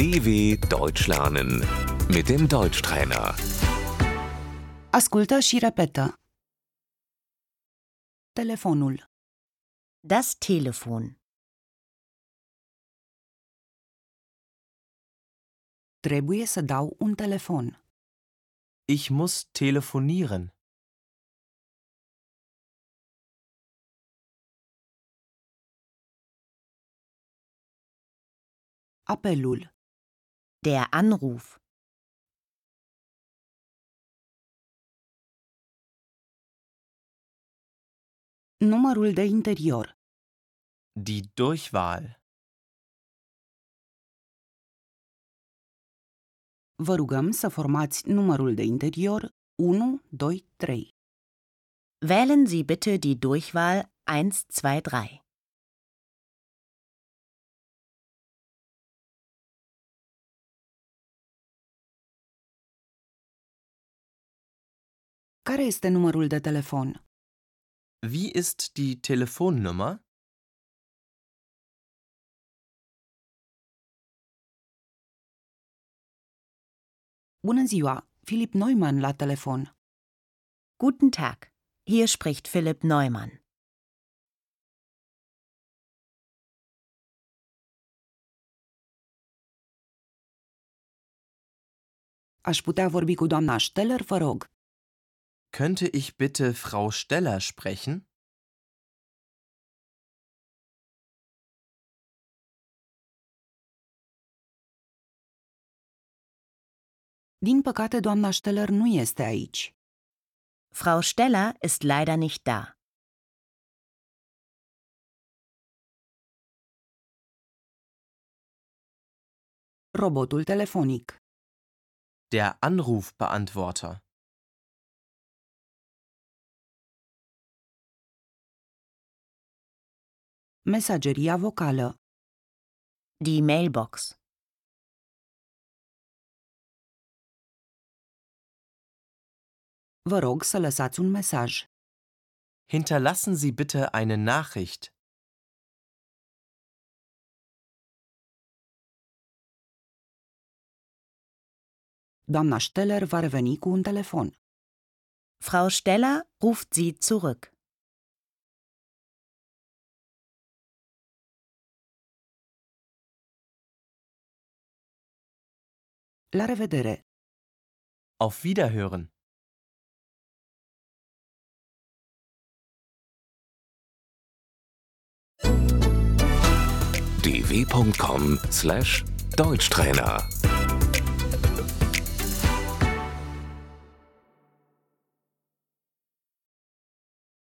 DW Deutsch lernen mit dem Deutschtrainer. Ascultă și repetă. Telefonul, Das Telefon. trebuie să dau un telefon. Ich muss telefonieren. Apelul, Der Anruf. numărul de interior, Die Durchwahl. vă rugăm să formați numărul de interior 1, 2, 3. Wählen Sie bitte die Durchwahl 1, 2, 3. Care este numărul de telefon? Wie ist die Telefonnummer? Bună ziua, Filip Neumann la telefon. Guten Tag. Hier spricht Philipp Neumann. Aș putea vorbi cu doamna Steller, vă rog. Könnte ich bitte Frau Steller sprechen? Din păcate, doamna Steller nu este aici. Frau Steller ist leider nicht da. Robotul telefonic, Der Anrufbeantworter. Mesageria vocală, Die Mailbox. vă rog să lăsați un mesaj. Hinterlassen Sie bitte eine Nachricht. Doamna Steller va reveni cu un telefon. Frau Steller ruft Sie zurück. La revedere! Auf Wiederhören. dw.com/deutschtrainer